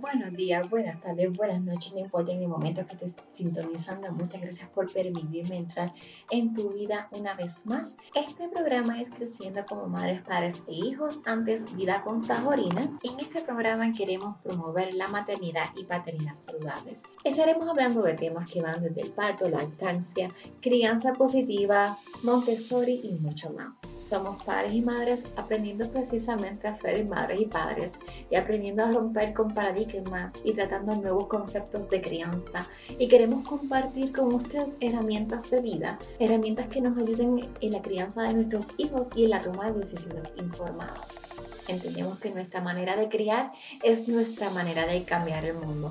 Buenos días, buenas tardes, buenas noches, no importa en el momento que estés sintonizando. Muchas gracias por permitirme entrar en tu vida una vez más. Este programa es Creciendo como Madres, Padres e Hijos, antes Vida con Sajorinas. En este programa queremos promover la maternidad y paternidad saludables. Estaremos hablando de temas que van desde el parto, lactancia, crianza positiva, Montessori y mucho más. Somos padres y madres aprendiendo precisamente a ser madres y padres y aprendiendo a romper con paradigmas y tratando nuevos conceptos de crianza. Y queremos compartir con ustedes herramientas de vida, herramientas que nos ayuden en la crianza de nuestros hijos y en la toma de decisiones informadas. Entendemos que nuestra manera de criar es nuestra manera de cambiar el mundo.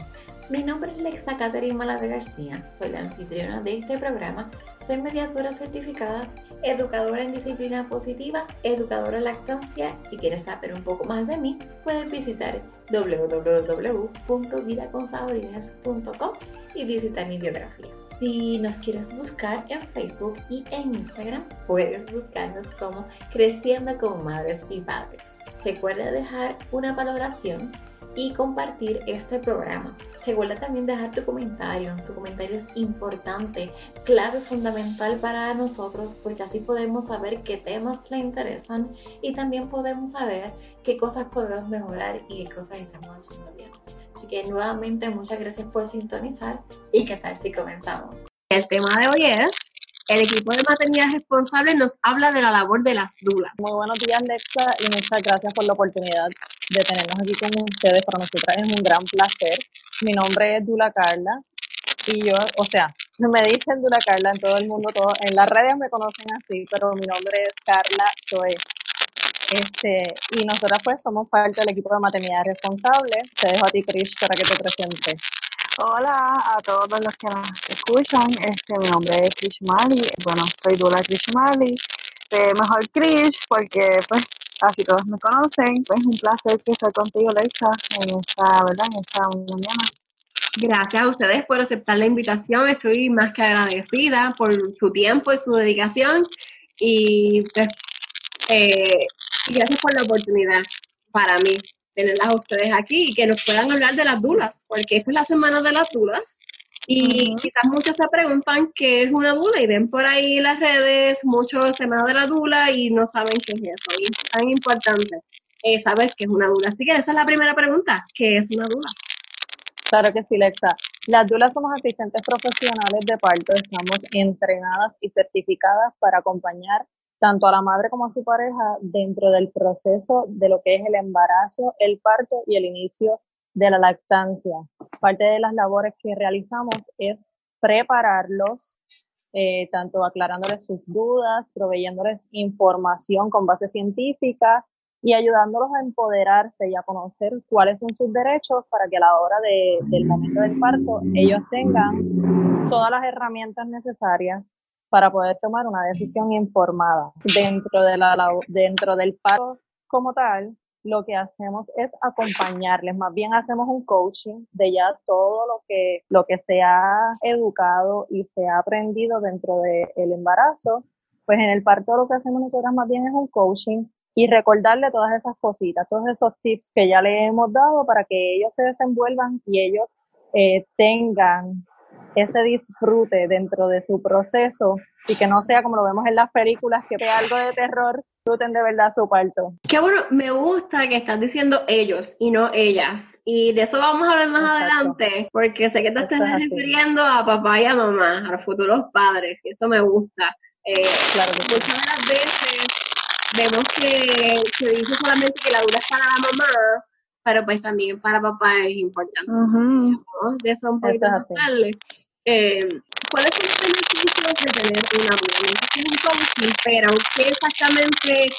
Mi nombre es Lexa Caterina Malave García, soy la anfitriona de este programa, soy mediadora certificada, educadora en disciplina positiva, educadora en lactancia. Si quieres saber un poco más de mí, puedes visitar www.vidaconsaborinas.com y visitar mi biografía. Si nos quieres buscar en Facebook y en Instagram, puedes buscarnos como Creciendo como Madres y Padres. Recuerda dejar una valoración y compartir este programa. Recuerda también dejar tu comentario. Tu comentario es importante, clave, fundamental para nosotros porque así podemos saber qué temas le interesan y también podemos saber qué cosas podemos mejorar y qué cosas estamos haciendo bien. Así que nuevamente muchas gracias por sintonizar y qué tal si comenzamos. El tema de hoy es el equipo de maternidad responsable nos habla de la labor de las dulas. Muy buenos días, Lexa, y muchas gracias por la oportunidad de tenernos aquí con ustedes. Para nosotras es un gran placer. Mi nombre es Dula Carla y yo, o sea, me dicen Dula Carla en todo el mundo, todo, en las redes me conocen así, pero mi nombre es Carla Zoe. Este, y nosotras pues somos parte del equipo de maternidad responsable. Te dejo a ti, Krish, para que te presentes. Hola a todos los que nos escuchan. Este, mi nombre es Krish Mali. Bueno, soy Dula Krish Mali. De Mejor Krish, porque pues así todos me conocen. Pues un placer estar contigo, Lexa, en esta, ¿verdad? En esta mañana. Gracias a ustedes por aceptar la invitación. Estoy más que agradecida por su tiempo y su dedicación. Y pues, eh, gracias por la oportunidad para mí tenerlas a ustedes aquí y que nos puedan hablar de las dulas, porque esta es la semana de las dulas. Y quizás muchos se preguntan qué es una dula y ven por ahí las redes muchos semana de la dula y no saben qué es eso. Y es tan importante eh, saber qué es una dula. Así que esa es la primera pregunta, ¿qué es una dula? Claro que sí, Lexa. Las dulas somos asistentes profesionales de parto, estamos entrenadas y certificadas para acompañar tanto a la madre como a su pareja dentro del proceso de lo que es el embarazo, el parto y el inicio de la lactancia. Parte de las labores que realizamos es prepararlos, eh, tanto aclarándoles sus dudas, proveyéndoles información con base científica y ayudándolos a empoderarse y a conocer cuáles son sus derechos para que a la hora del momento del parto ellos tengan todas las herramientas necesarias para poder tomar una decisión informada. Dentro, de dentro del paro como tal, lo que hacemos es acompañarles, más bien hacemos un coaching de ya todo lo que, lo que se ha educado y se ha aprendido dentro del embarazo, pues en el parto lo que hacemos nosotros más bien es un coaching y recordarle todas esas cositas, todos esos tips que ya le hemos dado para que ellos se desenvuelvan y ellos eh, tengan ese disfrute dentro de su proceso y que no sea como lo vemos en las películas, que sea algo de terror, disfruten de verdad su parto. Qué bueno, me gusta que están diciendo ellos y no ellas. Y de eso vamos a hablar más adelante, porque sé que te estás refiriendo a papá y a mamá, a los futuros padres, y eso me gusta. Eh, claro que muchas de las veces vemos que se dice solamente que la dura es para la mamá, pero pues también para papá es importante. De eso un poquito más eh, ¿Cuáles son los beneficios de tener una un coaching, pero ¿qué exactamente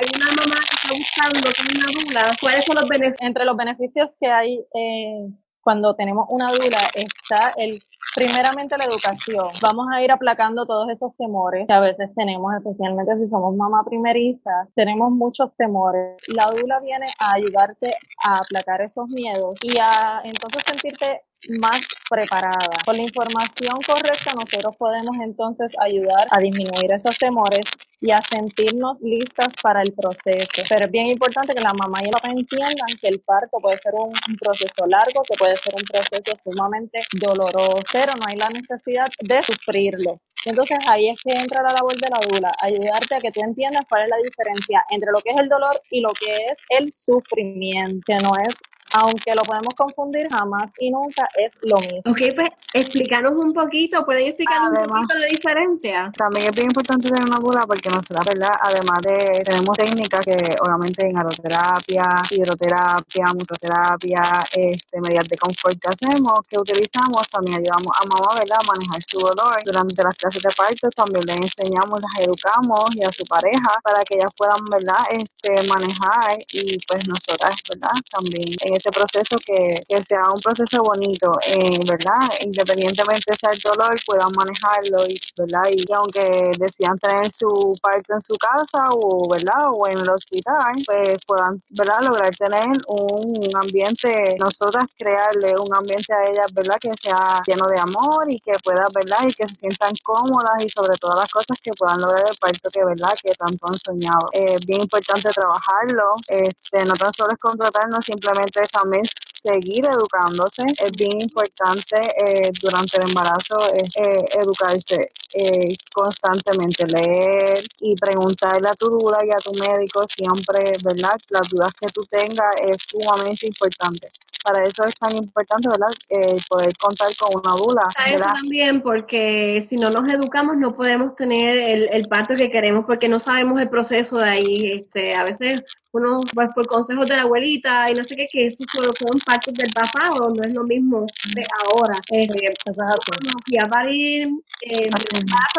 hay una mamá que está buscando tener una dula, ¿cuáles son los beneficios? Entre los beneficios que hay eh, cuando tenemos una dula está el primeramente la educación. Vamos a ir aplacando todos esos temores que a veces tenemos, especialmente si somos mamá primeriza, tenemos muchos temores. La dula viene a ayudarte a aplacar esos miedos y a entonces sentirte más preparada. Con la información correcta nosotros podemos entonces ayudar a disminuir esos temores y a sentirnos listas para el proceso. Pero es bien importante que la mamá y el papá entiendan que el parto puede ser un, proceso largo, que puede ser un proceso sumamente doloroso, pero no hay la necesidad de sufrirlo. Entonces ahí es que entra la labor de la dula, ayudarte a que tú entiendas cuál es la diferencia entre lo que es el dolor y lo que es el sufrimiento, que no es aunque lo podemos confundir, jamás y nunca es lo mismo. Ok, pues explícanos un poquito, ¿pueden explicarnos un poquito la diferencia? También es bien importante tener una bula porque nos da, ¿verdad? Además de, tenemos técnicas que obviamente en aroterapia, hidroterapia, mutoterapia, este, medidas de confort que hacemos, que utilizamos, también ayudamos a mamá, ¿verdad? A manejar su dolor. Durante las clases de parto también le enseñamos, las educamos y a su pareja para que ellas puedan, ¿verdad? Este, manejar y pues nosotras, ¿verdad? También en este proceso que, que sea un proceso bonito, eh, ¿verdad? Independientemente sea el dolor, puedan manejarlo, y, ¿verdad? Y aunque decidan tener su parto en su casa o, ¿verdad? O en el hospital, pues puedan, ¿verdad? Lograr tener un ambiente, nosotras crearle un ambiente a ellas, ¿verdad? Que sea lleno de amor y que puedan, ¿verdad? Y que se sientan cómodas y sobre todas las cosas que puedan lograr el parto que, ¿verdad? Que tanto han soñado. Es bien importante trabajarlo, este, no tan solo es contratarnos, simplemente también seguir educándose. Es bien importante eh, durante el embarazo eh, educarse eh, constantemente, leer y preguntarle a tu duda y a tu médico siempre, ¿verdad? Las dudas que tú tengas es sumamente importante para eso es tan importante, ¿verdad? Eh, poder contar con una dula. Eso también, porque si no nos educamos no podemos tener el, el, parto que queremos porque no sabemos el proceso de ahí. Este, a veces uno va por consejos de la abuelita y no sé qué, que eso solo son partos del pasado, no es lo mismo de ahora. Eh, cuando fui a parir, eh,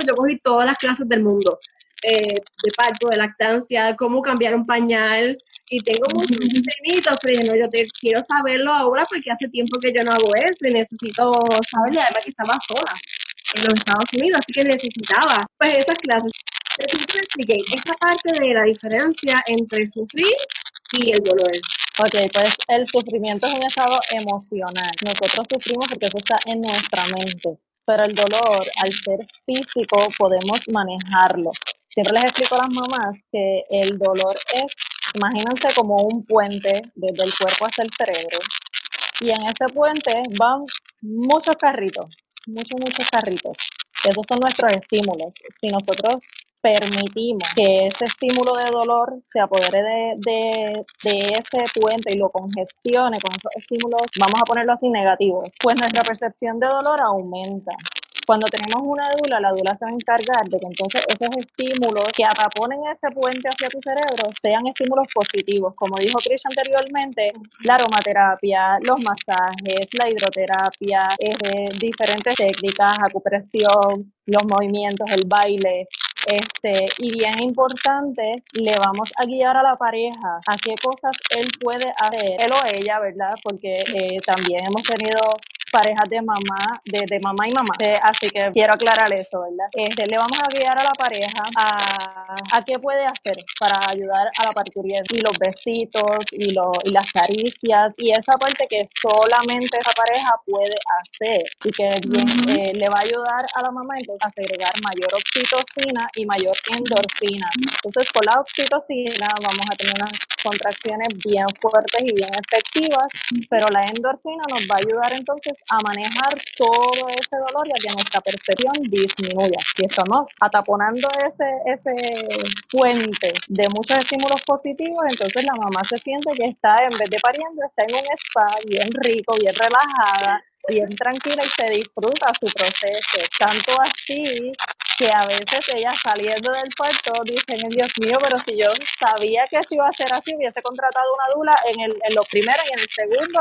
yo cogí todas las clases del mundo. Eh, de parto, de lactancia, cómo cambiar un pañal, y tengo muchos temitos, pero no, yo te, quiero saberlo ahora porque hace tiempo que yo no hago eso y necesito saberlo, además que estaba sola en los Estados Unidos, así que necesitaba pues esas clases. Te expliqué esa parte de la diferencia entre sufrir y el dolor. Ok, pues el sufrimiento es un estado emocional. Nosotros sufrimos porque eso está en nuestra mente, pero el dolor, al ser físico, podemos manejarlo. Siempre les explico a las mamás que el dolor es Imagínense como un puente desde el cuerpo hasta el cerebro. Y en ese puente van muchos carritos, muchos, muchos carritos. Esos son nuestros estímulos. Si nosotros permitimos que ese estímulo de dolor se apodere de, de, de, ese puente y lo congestione con esos estímulos, vamos a ponerlo así negativos, pues nuestra percepción de dolor aumenta. Cuando tenemos una dula, la dula se va a encargar de que entonces esos estímulos que ataponen ese puente hacia tu cerebro sean estímulos positivos. Como dijo Chris anteriormente, la aromaterapia, los masajes, la hidroterapia, eh, diferentes técnicas, acupresión, los movimientos, el baile, este, y bien importante, le vamos a guiar a la pareja a qué cosas él puede hacer, él o ella, ¿verdad? Porque eh, también hemos tenido parejas de mamá, de, de mamá y mamá. así que quiero aclarar eso, ¿verdad? Este, le vamos a guiar a la pareja a, a qué puede hacer para ayudar a la parturienta y los besitos y, lo, y las caricias y esa parte que solamente esa pareja puede hacer y que eh, le va a ayudar a la mamá entonces a segregar mayor oxitocina y mayor endorfina. Entonces con la oxitocina vamos a tener unas contracciones bien fuertes y bien efectivas, pero la endorfina nos va a ayudar entonces a manejar todo ese dolor y a que nuestra percepción disminuya. Si estamos ataponando ese, ese puente de muchos estímulos positivos, entonces la mamá se siente que está, en vez de pariendo, está en un spa bien rico, bien relajada, bien tranquila y se disfruta su proceso. Tanto así que a veces ellas saliendo del parto dicen, Dios mío, pero si yo sabía que esto iba a ser así, hubiese contratado una dula en, el, en los primeros y en el segundo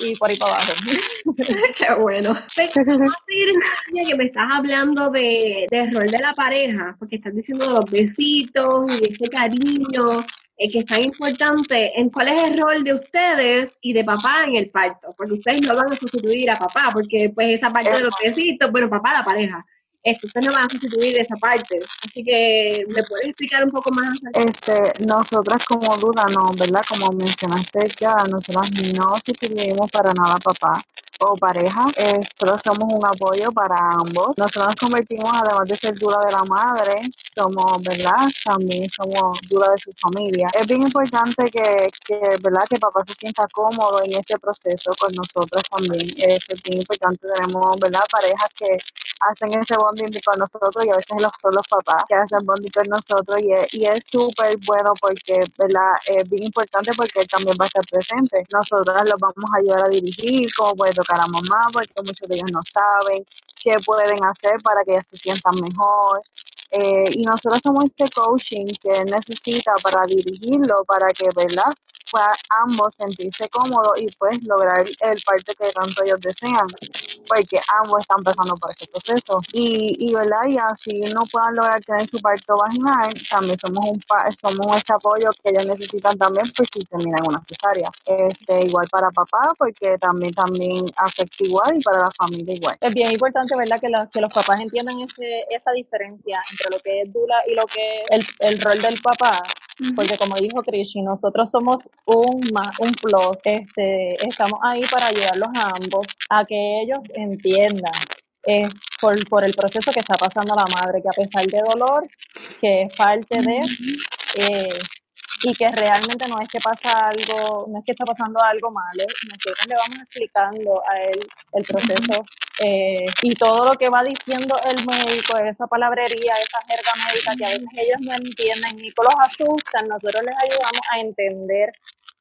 y por ahí para abajo. Qué bueno. Vamos a seguir en línea que me estás hablando de, del rol de la pareja, porque estás diciendo los besitos y ese cariño eh, que es tan importante en cuál es el rol de ustedes y de papá en el parto, porque ustedes no van a sustituir a papá, porque pues esa parte de los besitos, bueno, papá la pareja, esto, ustedes no van a sustituir esa parte. Así que, ¿me puedes explicar un poco más? Este, nosotras como duda, no, ¿verdad? Como mencionaste ya, nosotras no sustituimos para nada papá. o pareja. nosotros somos un apoyo para ambos. Nosotros nos convertimos, además de ser dura de la madre, somos, ¿verdad? También somos dura de su familia. Es bien importante que, que, ¿verdad? Que papá se sienta cómodo en este proceso con nosotros también. Es bien importante, tenemos, ¿verdad? Parejas que hacen ese bonding con nosotros y a veces son los papás que hacen bonding con nosotros y es, y es súper bueno porque, ¿verdad? Es bien importante porque él también va a estar presente. Nosotros los vamos a ayudar a dirigir, cómo puede tocar a mamá, porque muchos de ellos no saben qué pueden hacer para que ellas se sientan mejor. Eh, y nosotros somos este coaching que necesita para dirigirlo, para que, ¿verdad? Pueda ambos sentirse cómodos y pues lograr el parte que tanto ellos desean porque ambos están pasando por este proceso. Y, y ¿verdad? Y así no puedan lograr tener su parto vaginal, también somos un somos ese apoyo que ellos necesitan también pues si terminan una cesárea. Este, igual para papá, porque también también afecta igual y para la familia igual. Es bien importante, ¿verdad? Que, los, que los papás entiendan ese, esa diferencia entre lo que es Dula y lo que es el, el rol del papá porque como dijo Krishi, nosotros somos un un plus, este, estamos ahí para ayudarlos a ambos a que ellos entiendan eh, por, por, el proceso que está pasando la madre, que a pesar de dolor, que es parte de, eh, y que realmente no es que pasa algo, no es que está pasando algo malo, nosotros le vamos explicando a él el proceso eh, y todo lo que va diciendo el médico, esa palabrería, esa jerga médica que a veces ellos no entienden ni los asustan, nosotros les ayudamos a entender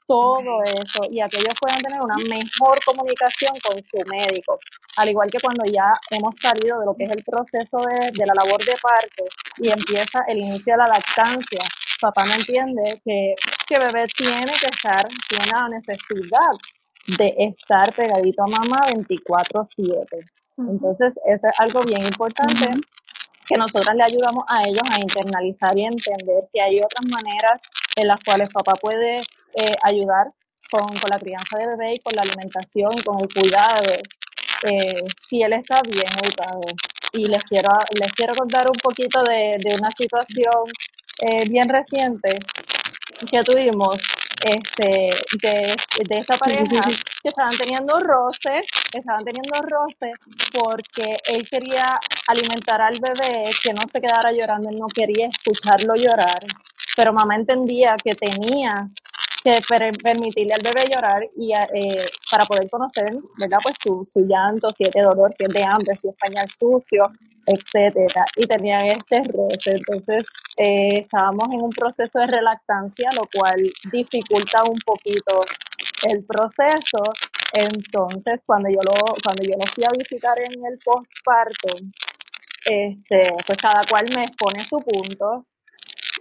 todo eso y a que ellos puedan tener una mejor comunicación con su médico. Al igual que cuando ya hemos salido de lo que es el proceso de, de la labor de parto y empieza el inicio de la lactancia, papá no entiende que, que bebé tiene que estar, tiene la necesidad de estar pegadito a mamá 24/7. Entonces, eso es algo bien importante que nosotras le ayudamos a ellos a internalizar y entender que hay otras maneras en las cuales papá puede eh, ayudar con, con, la crianza de bebé y con la alimentación y con el cuidado, eh, si él está bien educado. Y les quiero, les quiero contar un poquito de, de una situación eh, bien reciente que tuvimos este, de, de esta pareja que estaban teniendo roce, estaban teniendo roce porque él quería alimentar al bebé que no se quedara llorando, él no quería escucharlo llorar, pero mamá entendía que tenía que permitirle al bebé llorar y eh, para poder conocer, ¿verdad? Pues su, su llanto, si es de dolor, si es de hambre, si es pañal sucio, etcétera. Y tenían este roce. Entonces, eh, estábamos en un proceso de relactancia, lo cual dificulta un poquito el proceso. Entonces, cuando yo lo, cuando yo lo fui a visitar en el postparto, este, pues cada cual me expone su punto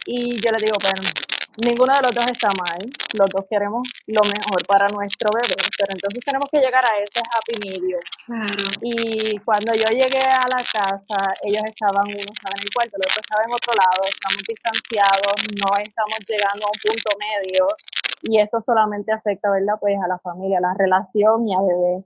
y yo le digo, bueno, ninguno de los dos está mal, los dos queremos lo mejor para nuestro bebé, pero entonces tenemos que llegar a ese happy medium. Y cuando yo llegué a la casa, ellos estaban, uno estaba en el cuarto, el otro estaba en otro lado, estamos distanciados, no estamos llegando a un punto medio y esto solamente afecta, ¿verdad? Pues a la familia, a la relación y a bebé.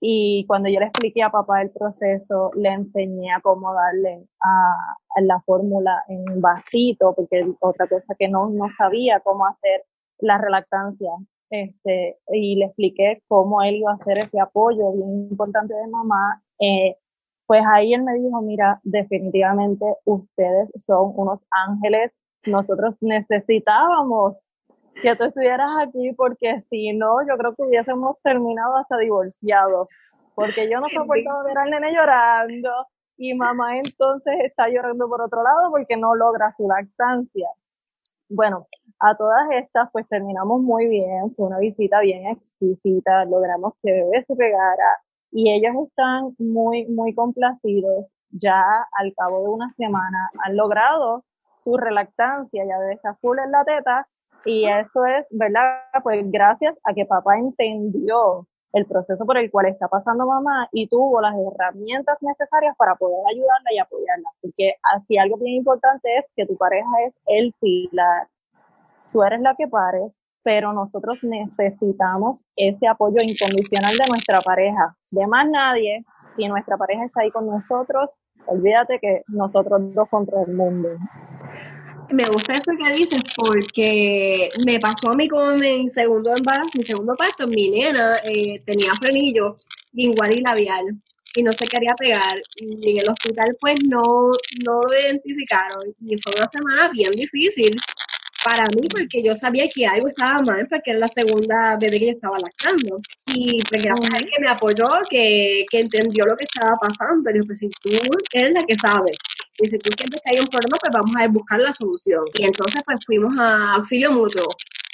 Y cuando yo le expliqué a papá el proceso, le enseñé a cómo darle a, la fórmula en vasito, porque otra cosa que no, no sabía cómo hacer la relactancia. Este, y le expliqué cómo él iba a hacer ese apoyo bien importante de mamá. Eh, pues ahí él me dijo, mira, definitivamente ustedes son unos ángeles. Nosotros necesitábamos que tú estuvieras aquí porque si no, yo creo que hubiésemos terminado hasta divorciados, porque yo no soporto ver al nene llorando y mamá entonces está llorando por otro lado porque no logra su lactancia. Bueno, a todas estas pues terminamos muy bien, fue una visita bien exquisita, logramos que bebé se pegara y ellos están muy, muy complacidos. Ya al cabo de una semana han logrado su relactancia, ya bebé está full en la teta y eso es, ¿verdad? Pues gracias a que papá entendió el proceso por el cual está pasando mamá y tuvo las herramientas necesarias para poder ayudarla y apoyarla. Porque así algo bien importante es que tu pareja es el pilar. Tú eres la que pares, pero nosotros necesitamos ese apoyo incondicional de nuestra pareja. De más nadie, si nuestra pareja está ahí con nosotros, olvídate que nosotros dos contra el mundo. Me gusta eso que dices porque me pasó a mí como mi segundo embarazo, mi segundo parto, mi nena eh, tenía frenillo lingual y labial y no se quería pegar. Y en el hospital pues no, no lo identificaron y fue una semana bien difícil para mí porque yo sabía que algo estaba mal porque era la segunda bebé que yo estaba lactando. Y pues gracias a él que me apoyó, que, que entendió lo que estaba pasando. Y pues si tú eres la que sabe, y si tú sientes que hay un problema, pues vamos a buscar la solución. Y entonces pues fuimos a auxilio mutuo.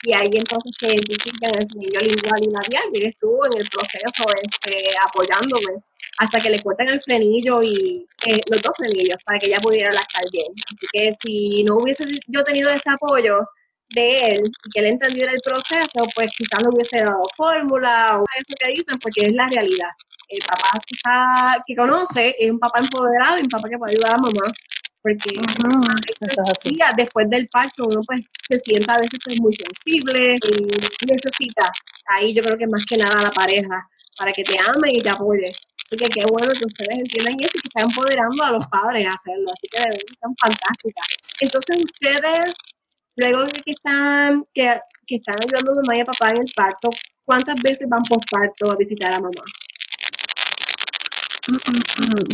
Y ahí entonces se identifica el niño lingual y labial. Y estuvo en el proceso este, apoyándome hasta que le cortan el frenillo y eh, los dos frenillos para que ella pudiera lactar bien. Así que si no hubiese yo tenido ese apoyo de él y que él entendiera el proceso, pues quizás no hubiese dado fórmula o eso que dicen, porque es la realidad. El papá quizás que conoce es un papá empoderado y un papá que puede ayudar a mamá. Porque después del parto uno pues se sienta a veces pues, muy sensible y necesita ahí yo creo que más que nada la pareja para que te ame y te apoye. Así que qué bueno que ustedes entiendan eso y que están empoderando a los padres a hacerlo. Así que de verdad están fantásticas. Entonces ustedes, luego de que están, que, que están ayudando a mamá y a papá en el parto, ¿cuántas veces van por parto a visitar a mamá?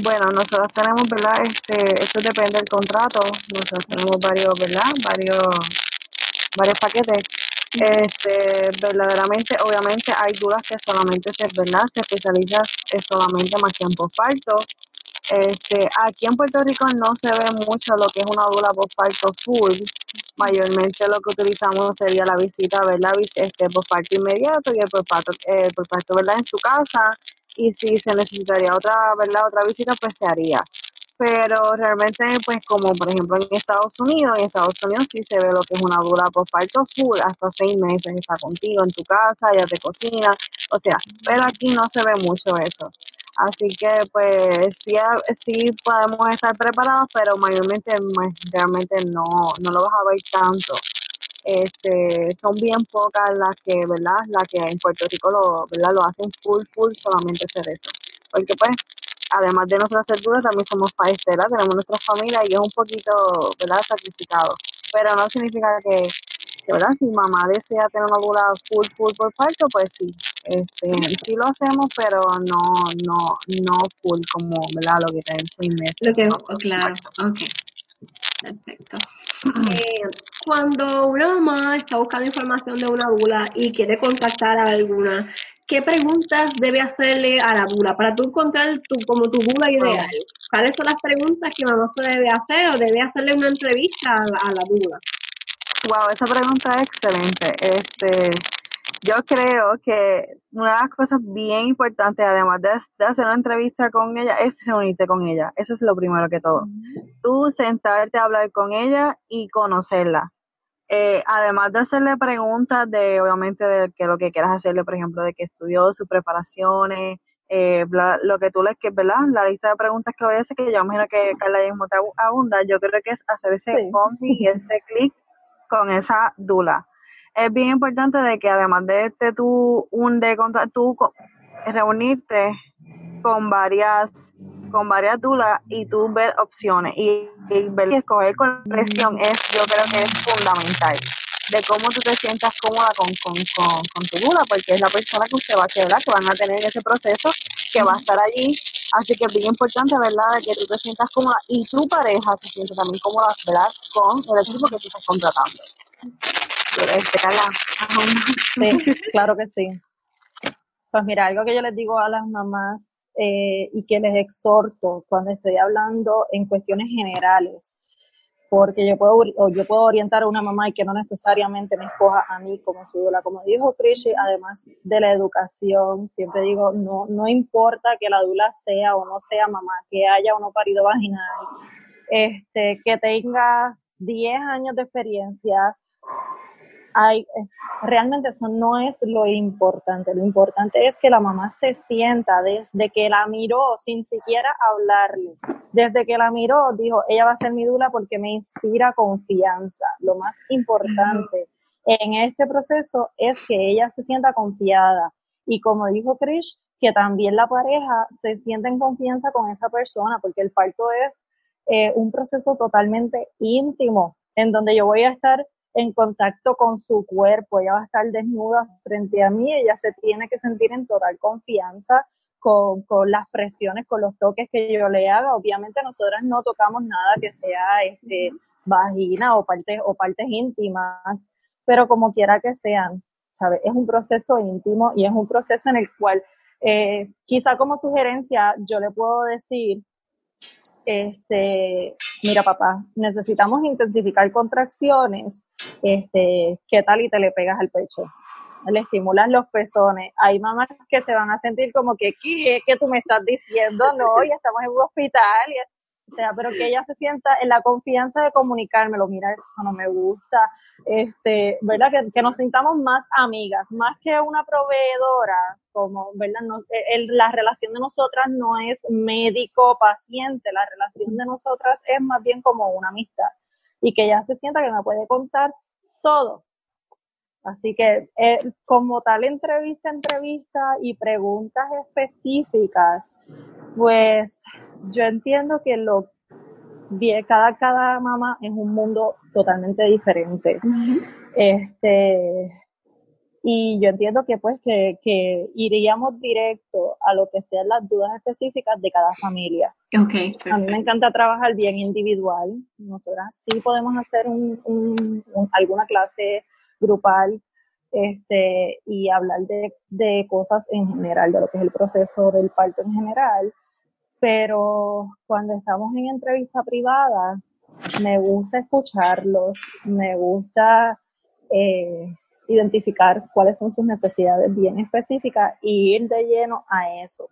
Bueno, nosotros tenemos, ¿verdad? Este, esto depende del contrato. Nosotros tenemos varios, ¿verdad? Varios, varios paquetes este, verdaderamente, obviamente hay dudas que solamente se, ¿verdad? se especializan solamente más en posparto. Este, aquí en Puerto Rico no se ve mucho lo que es una dula posparto full. Mayormente lo que utilizamos sería la visita, ¿verdad? Este, posparto inmediato y el posparto, eh, ¿verdad? En su casa. Y si se necesitaría otra, ¿verdad? Otra visita, pues se haría pero realmente pues como por ejemplo en Estados Unidos, en Estados Unidos sí se ve lo que es una dura parto full, hasta seis meses está contigo en tu casa, ya te cocina, o sea, pero aquí no se ve mucho eso. Así que pues sí, sí podemos estar preparados, pero mayormente pues, realmente no, no lo vas a ver tanto. Este, son bien pocas las que, ¿verdad? Las que en Puerto Rico lo, ¿verdad? lo hacen full, full, solamente hacer eso. Porque pues además de nuestras dudas, también somos paesteras, tenemos nuestra familia y es un poquito, ¿verdad?, sacrificado. Pero no significa que, ¿verdad?, si mamá desea tener una dura full, full por parto, pues sí. Este, sí lo hacemos, pero no, no, no full como, ¿verdad?, lo que tenemos seis meses. Lo que, oh, claro, ok. Perfecto. Eh, cuando una mamá está buscando información de una bula y quiere contactar a alguna, ¿qué preguntas debe hacerle a la bula para tú encontrar tu, como tu bula ideal? ¿Cuáles son las preguntas que mamá se debe hacer o debe hacerle una entrevista a, la bula? Wow, esa pregunta es excelente. Este, yo creo que una de las cosas bien importantes, además de, hacer una entrevista con ella, es reunirte con ella. Eso es lo primero que todo. Tú sentarte a hablar con ella y conocerla eh, además de hacerle preguntas de, obviamente, de que lo que quieras hacerle, por ejemplo, de que estudió, sus preparaciones, eh, lo que tú le que ¿verdad? La lista de preguntas que voy a hacer, que yo imagino que Carla ya mismo te abunda, yo creo que es hacer ese sí. y ese clic con esa dula. Es bien importante de que además de este tú, un de tú reunirte con varias con varias dudas y tú ver opciones y, ver y escoger con presión es yo creo que es fundamental de cómo tú te sientas cómoda con, con, con, tu duda porque es la persona que usted va a quedar, que van a tener ese proceso, que va a estar allí. Así que es bien importante, ¿verdad?, de que tú te sientas cómoda y tu pareja se siente también cómoda, ¿verdad?, con el equipo que tú estás contratando. Sí, claro que sí. Pues mira, algo que yo les digo a las mamás eh, y que les exhorto cuando estoy hablando en cuestiones generales, porque yo puedo, yo puedo orientar a una mamá y que no necesariamente me escoja a mí como su dula. Como dijo Krishi, además de la educación, siempre digo, no, no importa que la dula sea o no sea mamá, que haya o no parido vaginal, este, que tenga 10 años de experiencia, hay, realmente eso no es lo importante. Lo importante es que la mamá se sienta desde que la miró sin siquiera hablarle. Desde que la miró, dijo, ella va a ser mi dula porque me inspira confianza. Lo más importante en este proceso es que ella se sienta confiada. Y como dijo Krish, que también la pareja se sienta en confianza con esa persona, porque el parto es eh, un proceso totalmente íntimo, en donde yo voy a estar en contacto con su cuerpo, ella va a estar desnuda frente a mí, ella se tiene que sentir en total confianza con, con, las presiones, con los toques que yo le haga. Obviamente nosotras no tocamos nada que sea este, vagina o partes, o partes íntimas, pero como quiera que sean, ¿sabes? Es un proceso íntimo y es un proceso en el cual eh, quizá como sugerencia yo le puedo decir, este, mira papá, necesitamos intensificar contracciones, este, ¿qué tal y te le pegas al pecho? le estimulan los pezones. Hay mamás que se van a sentir como que, ¿qué, ¿Qué tú me estás diciendo? No, ya estamos en un hospital. Sea, pero que ella se sienta en la confianza de comunicármelo, mira, eso no me gusta, este, ¿verdad? Que, que nos sintamos más amigas, más que una proveedora, como, ¿verdad? No, el, la relación de nosotras no es médico-paciente, la relación de nosotras es más bien como una amistad y que ella se sienta que me puede contar todo, Así que eh, como tal entrevista, entrevista y preguntas específicas, pues yo entiendo que lo cada, cada mamá es un mundo totalmente diferente. Este, y yo entiendo que pues que, que, iríamos directo a lo que sean las dudas específicas de cada familia. Okay, a mí me encanta trabajar bien individual. Nosotras sí podemos hacer un, un, alguna clase grupal este, y hablar de, de cosas en general, de lo que es el proceso del parto en general. Pero cuando estamos en entrevista privada, me gusta escucharlos, me gusta eh, identificar cuáles son sus necesidades bien específicas y ir de lleno a eso.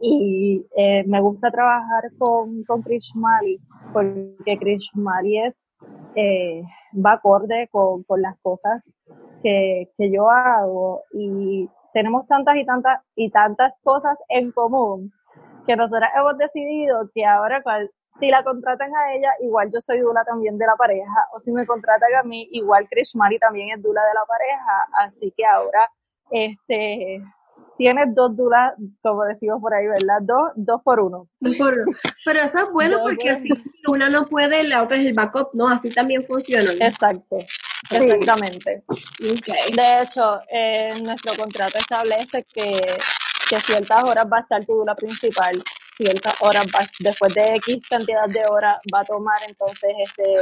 Y eh, me gusta trabajar con, con Krish Mali, porque Krish Mali es, eh, va acorde con, con las cosas que, que yo hago y tenemos tantas y tantas y tantas cosas en común que nosotras hemos decidido que ahora cual, si la contratan a ella, igual yo soy dula también de la pareja, o si me contratan a mí, igual Krishmari también es dula de la pareja, así que ahora este tienes dos dulas, como decimos por ahí, ¿verdad? Dos, dos por uno. Dos por uno. Pero eso es bueno porque así una no puede, la otra es el backup, ¿no? Así también funciona. Exacto. Exactamente. De hecho, eh, nuestro contrato establece que, que ciertas horas va a estar tu dula principal, ciertas horas va, después de X cantidad de horas va a tomar entonces este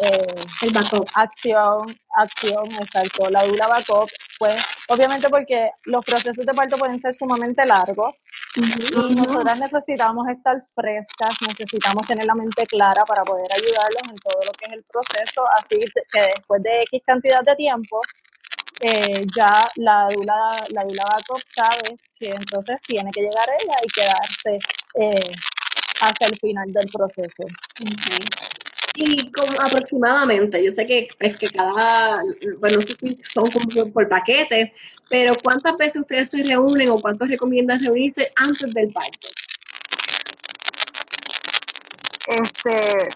eh, el backup. Acción, acción, exacto. La dula backup, pues, obviamente porque los procesos de parto pueden ser sumamente largos y nosotras necesitamos estar frescas, necesitamos tener la mente clara para poder ayudarlos en todo lo que es el proceso, así que después de X cantidad de tiempo, eh, ya la dula, la dula backup sabe que entonces tiene que llegar ella y quedarse eh, hasta el final del proceso. Y como aproximadamente, yo sé que es que cada, bueno, no sé si son como por paquetes, pero ¿cuántas veces ustedes se reúnen o cuántos recomiendan reunirse antes del parto? Este,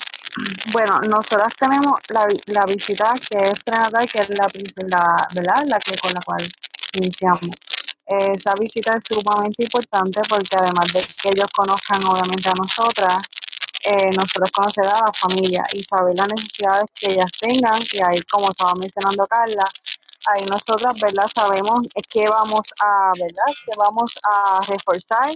bueno, nosotras tenemos la, la visita que es prenatal, que es la, la, ¿verdad? la que con la cual iniciamos. Esa visita es sumamente importante porque además de que ellos conozcan obviamente a nosotras, eh, nosotros conocer a la familia y saber las necesidades que ellas tengan, y ahí como estaba mencionando Carla, ahí nosotras, ¿verdad? Sabemos qué vamos a, ¿verdad? Que vamos a reforzar,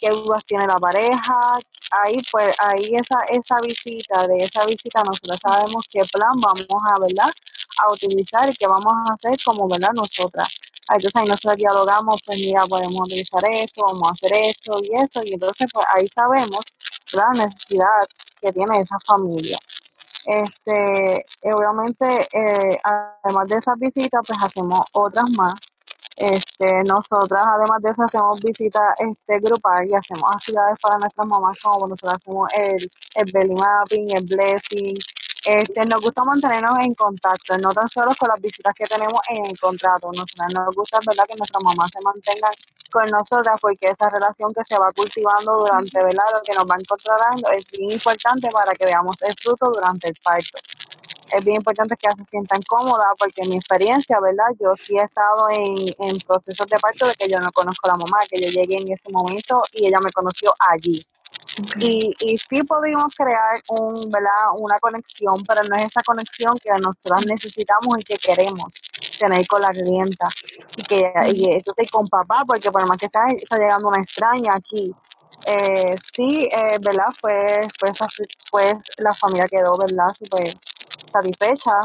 qué dudas tiene la pareja, ahí pues, ahí esa, esa visita, de esa visita nosotros sabemos qué plan vamos a, ¿verdad? A utilizar y qué vamos a hacer como, ¿verdad? Nosotras. Entonces ahí nosotros dialogamos, pues mira, podemos utilizar esto, vamos a hacer esto y esto, y entonces pues ahí sabemos la necesidad que tiene esa familia. Este, eh, obviamente, eh, además de esas visitas, pues hacemos otras más. Este, nosotras, además de eso, hacemos visitas este, grupal y hacemos actividades para nuestras mamás, como nosotros hacemos el, el belly mapping, el blessing, este, nos gusta mantenernos en contacto, no tan solo con las visitas que tenemos en el contrato. Nos, nos gusta ¿verdad? que nuestras mamás se mantengan con nosotras porque esa relación que se va cultivando durante ¿verdad? lo que nos van controlando es bien importante para que veamos el fruto durante el parto. Es bien importante que se sientan cómodas porque en mi experiencia, ¿verdad? Yo sí he estado en, en procesos de parto de que yo no conozco a la mamá, que yo llegué en ese momento y ella me conoció allí. Y, y sí pudimos crear un, ¿verdad? una conexión, pero no es esa conexión que nosotros necesitamos y que queremos. tener con la clienta. Y que y entonces con papá, porque por más que está, está llegando una extraña aquí, eh, sí, eh, ¿verdad? Fue, fue, pues la familia quedó, ¿verdad? Súper satisfecha,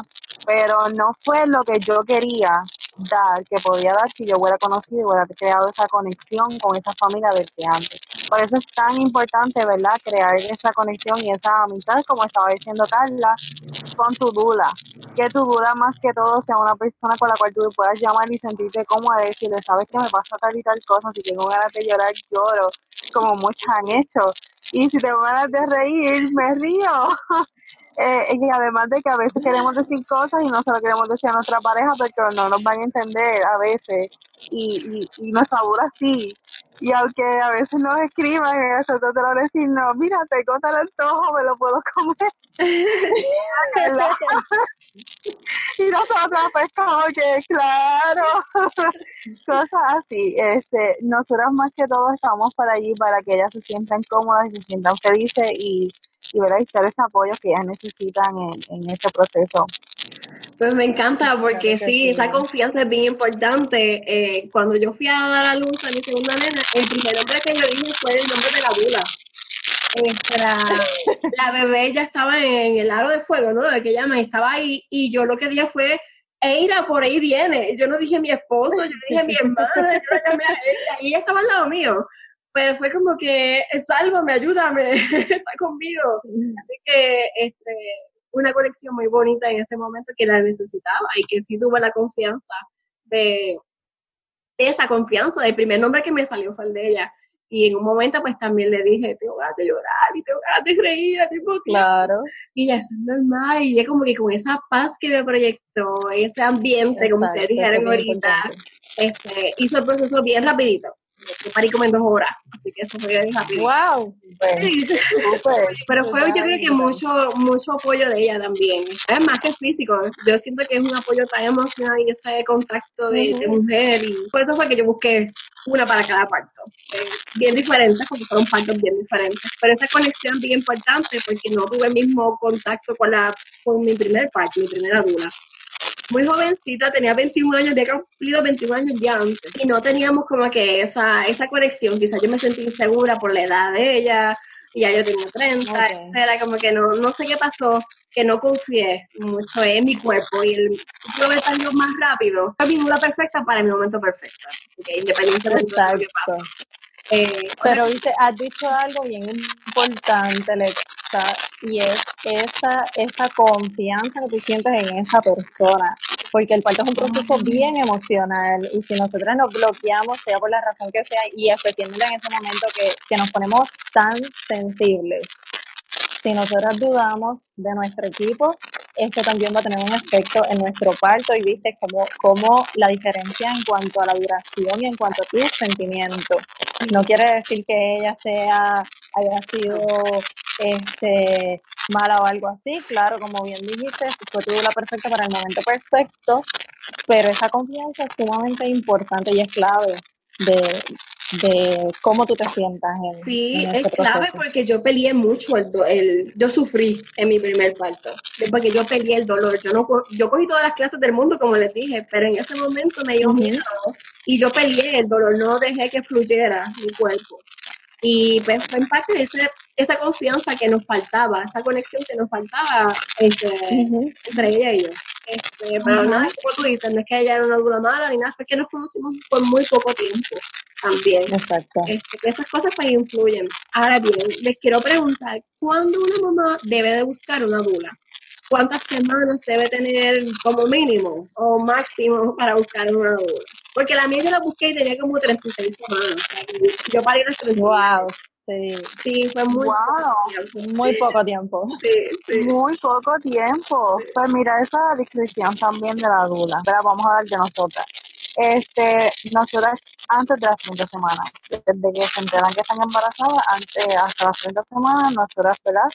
pero no fue lo que yo quería dar, que podía dar si yo hubiera conocido y hubiera creado esa conexión con esa familia desde antes. Por eso es tan importante, ¿verdad? Crear esa conexión y esa amistad, como estaba diciendo Carla, con tu dula. Que tu dula más que todo sea una persona con la cual tú puedas llamar y sentirte cómoda decirle, sabes que me pasa tal y tal cosa, si tengo ganas de llorar, lloro, como muchos han hecho. Y si tengo ganas de reír, me río. Eh, y además de que a veces queremos decir cosas y no se lo queremos decir a nuestra pareja porque no nos van a entender a veces y, y, y nos así. Y aunque a veces nos escriban, nosotros te lo decir, no, mira, tengo tal antojo, me lo puedo comer. y nosotros pues como que claro cosas así este nosotros más que todo estamos para allí para que ellas se sientan cómodas y se sientan felices y y, ¿verdad? y ese apoyo que ellas necesitan en, en este proceso. Pues me encanta porque sí, esa confianza es bien importante. Eh, cuando yo fui a dar a luz a mi segunda nena, el primer nombre que yo dije fue el nombre de la abuela. Este, la, bebé ya estaba en el aro de fuego, ¿no? De que llama, estaba ahí y yo lo que dije fue, Eira, por ahí viene. Yo no dije mi esposo, yo dije mi hermana, yo la llamé a ella y ella estaba al lado mío pero fue como que, sálvame, ayúdame, está conmigo. Así que, este, una conexión muy bonita en ese momento que la necesitaba y que sí tuve la confianza de, esa confianza, del primer nombre que me salió fue el de ella. Y en un momento pues también le dije, tengo ganas de llorar y tengo ganas de reír al mismo tiempo. Claro. Y ya es normal. Y ya como que con esa paz que me proyectó, ese ambiente, como ustedes dijeron ahorita, este, hizo el proceso bien rapidito yo parí como en dos horas, así que eso fue bien rápido. ¡Wow! Pero fue yo creo que mucho mucho apoyo de ella también. Es más que físico, yo siento que es un apoyo tan emocional y ese contacto de, mujer y por eso fue que yo busqué una para cada parto. Eh, bien diferentes, porque fueron partos bien diferentes. Pero esa conexión bien importante porque no tuve el mismo contacto con, la, con mi primer parto, mi primera dula muy jovencita, tenía 21 años, había cumplido 21 años ya antes. Y no teníamos como que esa, esa conexión. Quizás yo me sentí insegura por la edad de ella, y ya yo tenía 30, Era Como que no, no sé qué pasó, que no confié mucho en mi cuerpo. Y el yo me salió más rápido. Fue mi perfecta para mi momento perfecto. Así que independientemente de lo que pasa. Eh, Pero viste, has dicho algo bien importante, Y es esa, esa confianza que tú sientes en esa persona, porque el parto es un proceso bien emocional y si nosotros nos bloqueamos, sea por la razón que sea, y especialmente en ese momento que, que nos ponemos tan sensibles, si nosotros dudamos de nuestro equipo, eso también va a tener un efecto en nuestro parto y viste como, como la diferencia en cuanto a la duración y en cuanto a tus sentimientos. No quiere decir que ella sea, haya sido este, mala o algo así, claro, como bien dijiste, fue tu la perfecta para el momento perfecto, pero esa confianza es sumamente importante y es clave de, de cómo tú te sientas en Sí, es clave porque yo peleé mucho, el, el, yo sufrí en mi primer parto, porque yo peleé el dolor. Yo no yo cogí todas las clases del mundo, como les dije, pero en ese momento me dio miedo y yo peleé el dolor, no dejé que fluyera mi cuerpo. Y pues fue en parte de esa confianza que nos faltaba, esa conexión que nos faltaba este, entre ella y yo. Este, pero nada, como tú dices, no es que ella era una dura mala ni nada, fue que nos conocimos por muy poco tiempo también. Exacto. Este, esas cosas pues influyen. Ahora bien, les quiero preguntar, ¿cuándo una mamá debe de buscar una dula? ¿Cuántas semanas debe tener como mínimo o máximo para buscar una dula? Porque la mía yo la busqué y tenía como 36 semanas. yo parí las 36. Wow. Sí. sí, fue muy poco Muy poco tiempo. Sí, Muy poco tiempo. Pues mira, esa descripción también de la dula. Pero vamos a dar de nosotras. Este, nosotras antes de las 30 semanas, desde que se enteran que están embarazadas, antes, hasta las 30 semanas, nosotras, ¿verdad?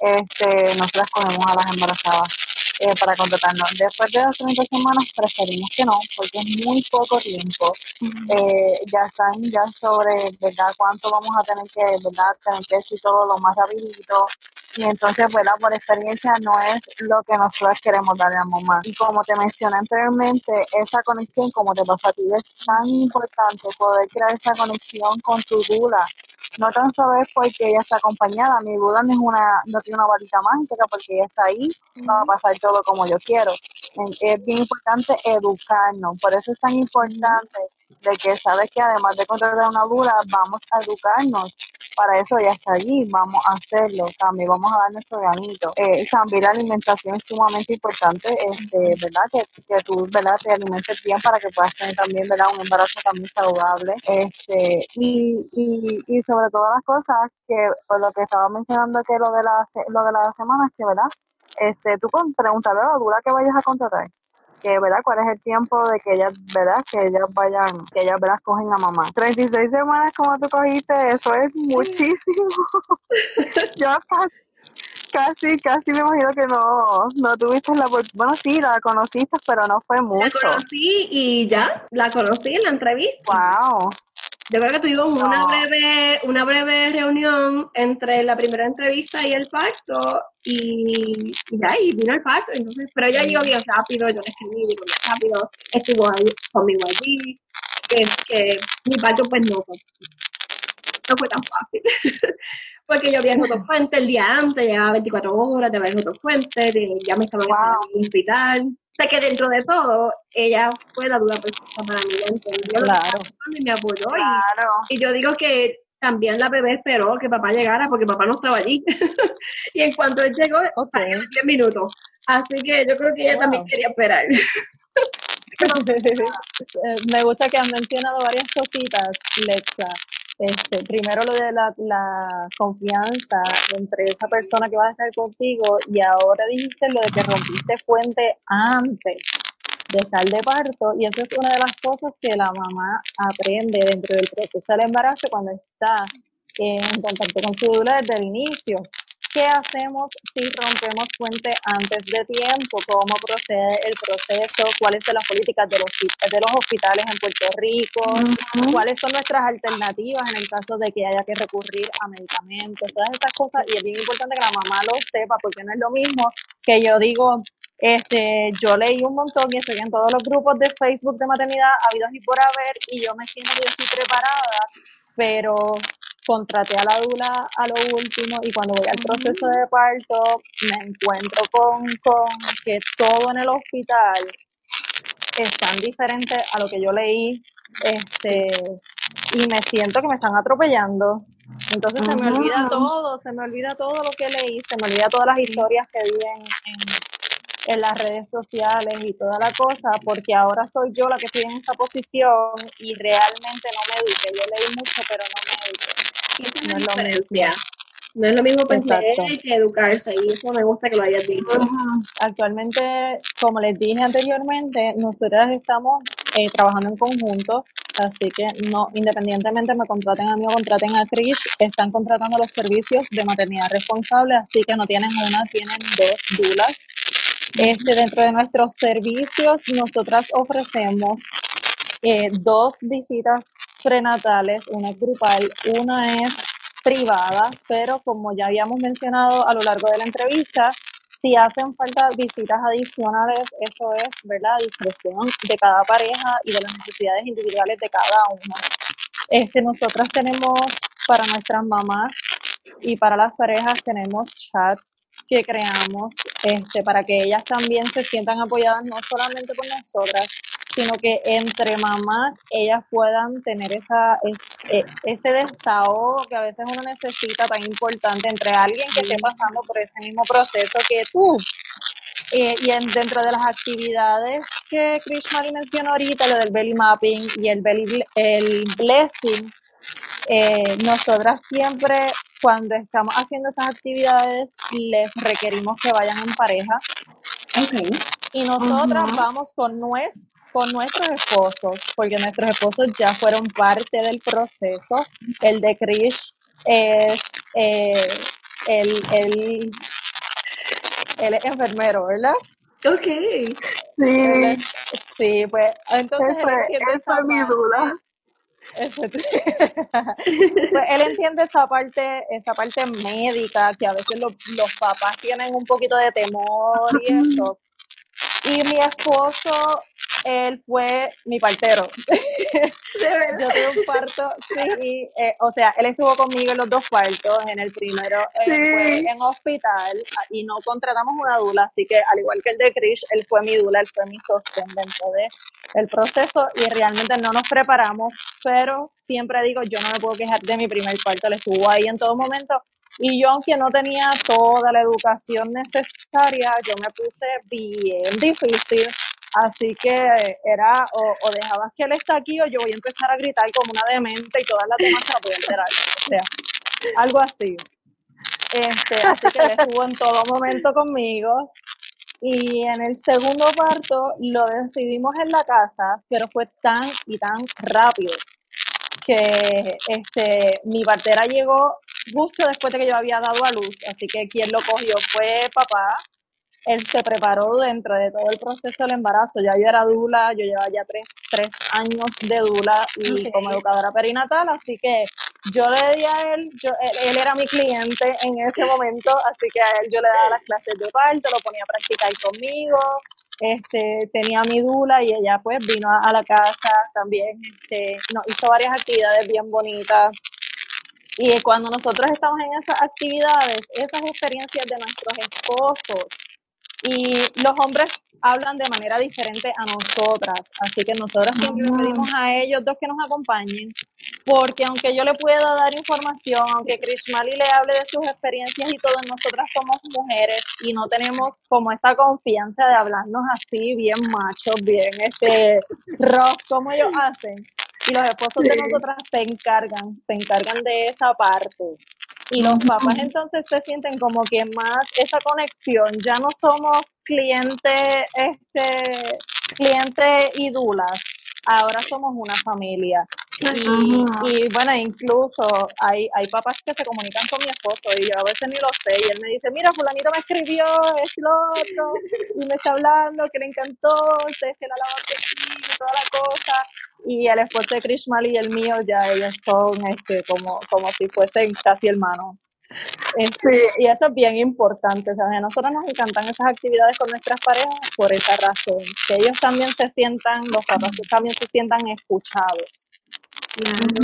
Este, nosotras comemos a las embarazadas eh, para contratarnos. Después de las 30 semanas preferimos que no, porque es muy poco tiempo. eh, ya están ya sobre, ¿verdad? Cuánto vamos a tener que, ¿verdad? Tener que decir todo lo más rapidito. y entonces, ¿verdad? Por experiencia no es lo que nosotros queremos darle a mamá. Y como te mencioné anteriormente, esa conexión, como te pasa a ti, es tan importante poder crear esa conexión con tu dula. No tan solo es porque ella está acompañada, mi dula no, es una, no tiene una varita mágica porque ella está ahí, va a pasar todo como yo quiero. Es bien importante educarnos, por eso es tan importante de que sabes que además de contratar una dura, vamos a educarnos. Para eso ya está allí, vamos a hacerlo. También vamos a dar nuestro granito. Eh, también la alimentación es sumamente importante, este, ¿verdad? Que, que tú, ¿verdad? Te alimentes bien para que puedas tener también, ¿verdad? Un embarazo también saludable. Este, y, y, y sobre todas las cosas, que por lo que estaba mencionando que lo de la, lo de la semana, que, ¿verdad? Este, tú preguntarle a la dura que vayas a contratar que, ¿verdad? ¿Cuál es el tiempo de que ellas, ¿verdad? Que ellas vayan, que ellas, ¿verdad? Cogen a mamá. 36 semanas como tú cogiste, eso es muchísimo. Yo casi, casi me imagino que no, no tuviste la bueno sí, la conociste, pero no fue mucho. La conocí y ya, la conocí en la entrevista. Wow. Yo creo que tuvimos una breve, una breve reunión entre la primera entrevista y el parto y, ya, y vino el parto, entonces, pero ella llegó bien rápido, yo le escribí, llegó bien rápido, estuvo ahí conmigo allí, que, que mi parto pues no, no fue tan fácil. porque yo había otro fuente el día antes, llevaba 24 horas de ver otro fuente, ya me estaba en el hospital. O sea que dentro de todo, ella fue la duda perfecta para mí, entendió claro. y me apoyó. Y, yo digo que también la bebé esperó que papá llegara porque papá no estaba allí. y en cuanto él llegó, okay. 10 minutos. Así que yo creo que ella también quería esperar. me gusta que has mencionado varias cositas, Lexa. Este, primero lo de la, confianza entre esa persona que va a estar contigo y ahora dijiste lo de que rompiste fuente antes de estar de parto y eso es una de las cosas que la mamá aprende dentro del proceso del embarazo cuando está en contacto con su dula desde el inicio. ¿Qué hacemos si rompemos fuente antes de tiempo? ¿Cómo procede el proceso? ¿Cuáles son las políticas de los, de los hospitales en Puerto Rico? ¿Cuáles son nuestras alternativas en el caso de que haya que recurrir a medicamentos? Todas esas cosas. Y es bien importante que la mamá lo sepa porque no es lo mismo que yo digo, este, yo leí un montón y estoy en todos los grupos de Facebook de maternidad habidos y por haber y yo me siento que yo estoy preparada, pero contraté a la dula a lo último y cuando voy al proceso de parto me encuentro con, con que todo en el hospital es tan diferente a lo que yo leí este y me siento que me están atropellando. Entonces se me olvida todo se me olvida todo lo que leí se me olvida todas las historias que vi en, en, en las redes sociales y toda la cosa porque ahora soy yo la que estoy en esa posición y realmente no me eduqué. Yo leí mucho pero no me eduqué no es la diferencia. No es lo mismo pensar que educarse y eso me gusta que lo hayas dicho. Actualmente, como les dije anteriormente, nosotras estamos eh, trabajando en conjunto, así que no, independientemente me contraten a mí o contraten a Chris, están contratando los servicios de maternidad responsable, así que no tienen una, tienen dos dulas. Este, dentro de nuestros servicios, nosotras ofrecemos eh, dos visitas prenatales, una es grupal, una es privada, pero como ya habíamos mencionado a lo largo de la entrevista, si hacen falta visitas adicionales, eso es, ¿verdad?, discreción de cada pareja y de las necesidades individuales de cada uno. Este, nosotras tenemos para nuestras mamás y para las parejas tenemos chats que creamos este, para que ellas también se sientan apoyadas no solamente por nosotras, sino que entre mamás ellas puedan tener esa, e, ese desahogo que a veces uno necesita tan importante entre alguien que esté pasando por ese mismo proceso que tú. Eh, y en, dentro de las actividades que Chris Mari mencionó ahorita, lo del belly mapping y el belly el blessing, eh, nosotras siempre cuando estamos haciendo esas actividades les requerimos que vayan en pareja. Okay. Y nosotras vamos con nuestro con nuestros esposos, porque nuestros esposos ya fueron parte del proceso. El de Krish es eh, el, el, el enfermero, ¿verdad? Ok. Sí. sí, pues entonces esa es mi duda. pues él entiende esa parte, esa parte médica, que a veces los, los papás tienen un poquito de temor y eso. Y mi esposo él fue mi partero. Yo tuve un parto, sí, eh, o sea, él estuvo conmigo en los dos partos, en el primero eh, fue en hospital y no contratamos una dula, así que al igual que el de Krish, él fue mi dula, él fue mi sostén dentro del proceso y realmente no nos preparamos, pero siempre digo, yo no me puedo quejar de mi primer parto, él estuvo ahí en todo momento y yo, aunque no tenía toda la educación necesaria, yo me puse bien difícil Así que era o, dejabas que él está aquí o yo voy a empezar a gritar como una demente y todas las demás se la voy enterar. O sea, algo así. Este, así que él estuvo en todo momento conmigo. Y en el segundo parto lo decidimos en la casa, pero fue tan y tan rápido que este, mi partera llegó justo después de que yo había dado a luz. Así que quien lo cogió fue papá él se preparó dentro de todo el proceso del embarazo. Ya yo era dula, yo llevaba ya tres, tres años de dula y como educadora perinatal, así que yo le di a él, yo, él, era mi cliente en ese momento, así que a él yo le daba las clases de parto, lo ponía a practicar conmigo, este, tenía mi dula y ella pues vino a, la casa también, este, nos hizo varias actividades bien bonitas. Y cuando nosotros estamos en esas actividades, esas experiencias de nuestros esposos, y los hombres hablan de manera diferente a nosotras, así que nosotros siempre pedimos a ellos dos que nos acompañen, porque aunque yo le pueda dar información, aunque Krishmali le hable de sus experiencias y todo, nosotras somos mujeres y no tenemos como esa confianza de hablarnos así, bien machos, bien este rock, como ellos hacen. Y los esposos de nosotras se encargan, se encargan de esa parte. Y los papás entonces se sienten como que más esa conexión, ya no somos cliente, este, cliente y dulas, ahora somos una familia. Y, bueno, incluso hay, hay papás que se comunican con mi esposo y yo a veces ni lo sé. Y él me dice, mira, fulanito me escribió esto lo otro y me está hablando que le encantó, ustedes que la labor y toda la cosa. Y el esposo de Krishmal y el mío ya ellos son este como, como si fuesen casi hermanos. Este, y eso es bien importante. O sea, a nosotros nos encantan esas actividades con nuestras parejas por esa razón. Que ellos también se sientan, los papás también se sientan escuchados.